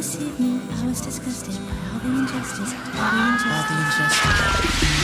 This evening I was disgusted by all the injustice, all the injustice. We're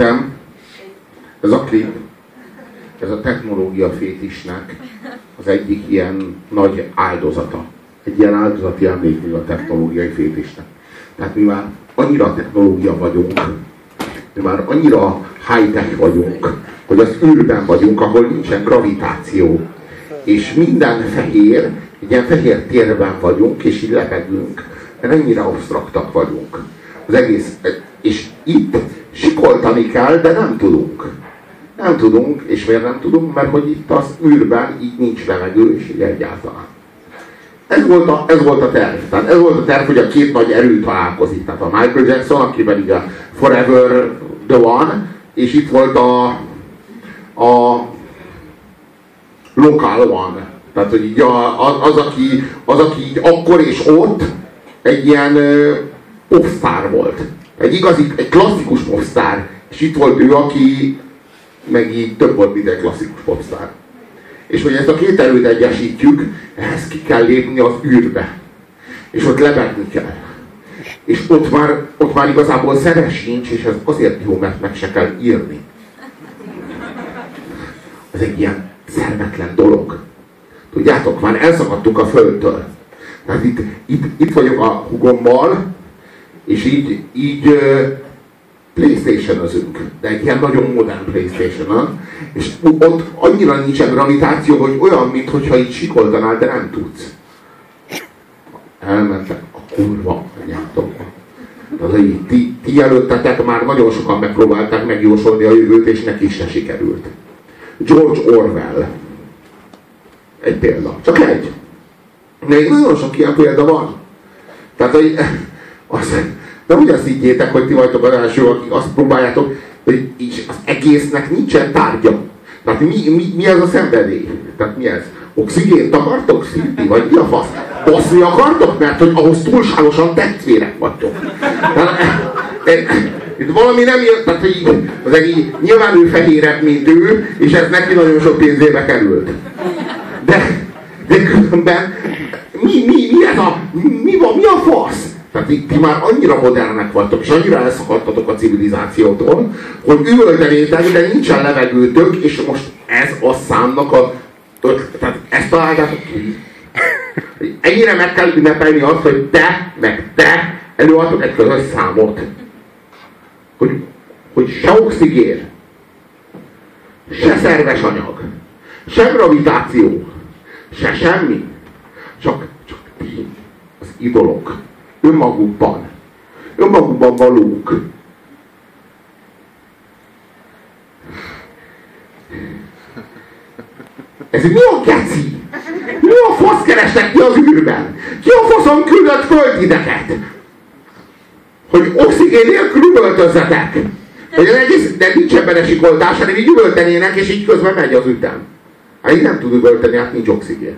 Szerintem ez a klip, ez a technológia fétisnek az egyik ilyen nagy áldozata. Egy ilyen áldozati emlékmű a technológiai fétisnek. Tehát mi már annyira technológia vagyunk, mi már annyira high-tech vagyunk, hogy az űrben vagyunk, ahol nincsen gravitáció. És minden fehér, egy ilyen fehér térben vagyunk, és így lebegünk, mert ennyire absztraktak vagyunk. Az egész, és itt sikoltani kell, de nem tudunk. Nem tudunk, és miért nem tudunk? Mert hogy itt az űrben így nincs levegő, és így egyáltalán. Ez volt, a, ez volt a terv. Tehát ez volt a terv, hogy a két nagy erő találkozik. Tehát a Michael Jackson, aki pedig a Forever the One, és itt volt a, a Local One. Tehát, hogy így a, az, az, aki, az, aki így akkor és ott egy ilyen popstar volt. Egy igazi, egy klasszikus popstar. És itt volt ő, aki meg így több volt, mint egy klasszikus popstar. És hogy ezt a két erőt egyesítjük, ehhez ki kell lépni az űrbe. És ott lebegni kell. És ott már, ott már igazából szeres sincs, és ez azért jó, mert meg se kell írni. Ez egy ilyen szervetlen dolog. Tudjátok, már elszakadtunk a földtől. Tehát itt, itt, itt vagyok a hugommal, és így, így uh, Playstation-özünk, de egy ilyen nagyon modern Playstation-on, és ott annyira nincsen gravitáció, hogy olyan, mintha így sikoltanál, de nem tudsz. Elmentek a kurva anyátokba. Az, hogy ti, ti előttetek már nagyon sokan megpróbálták megjósolni a jövőt, és neki se sikerült. George Orwell. Egy példa. Csak egy. Még nagyon sok ilyen példa van. Tehát, hogy az, de úgy azt higgyétek, hogy ti vagytok az első, akik azt próbáljátok, hogy és az egésznek nincsen tárgya. Tehát mi, mi, mi ez a szenvedély? Tehát mi ez? Oxigént akartok szívni? Vagy mi a fasz? Baszni akartok? Mert hogy ahhoz túlságosan tetszvérek vagytok. Tehát, e, itt valami nem jön, tehát így, az egész, nyilván ő fehérebb, mint ő, és ez neki nagyon sok pénzébe került. De, de különben mi, mi, mi ez a, mi van, mi a fasz? Tehát ti, ti már annyira modernek vagytok, és annyira elszakadtatok a civilizációtól, hogy üvöltenétek, de nincsen levegőtök, és most ez a számnak a... Tehát ezt találjátok ki. Ennyire meg kell ünnepelni azt, hogy te, meg te előadtok egy közös számot. Hogy, hogy se oxigén, se szerves anyag, se gravitáció, se semmi, csak, csak ti, az idolok, önmagukban, önmagukban valók. Ez mi a geci? Mi a fasz kerestek ki az űrben? Ki a faszon küldött földideket? Hogy oxigén nélkül üvöltözzetek. Hogy az egész, de nincs ebben sikoltás, hanem így üvöltenének, és így közben megy az ütem. Hát így nem tud üvölteni, hát nincs oxigén.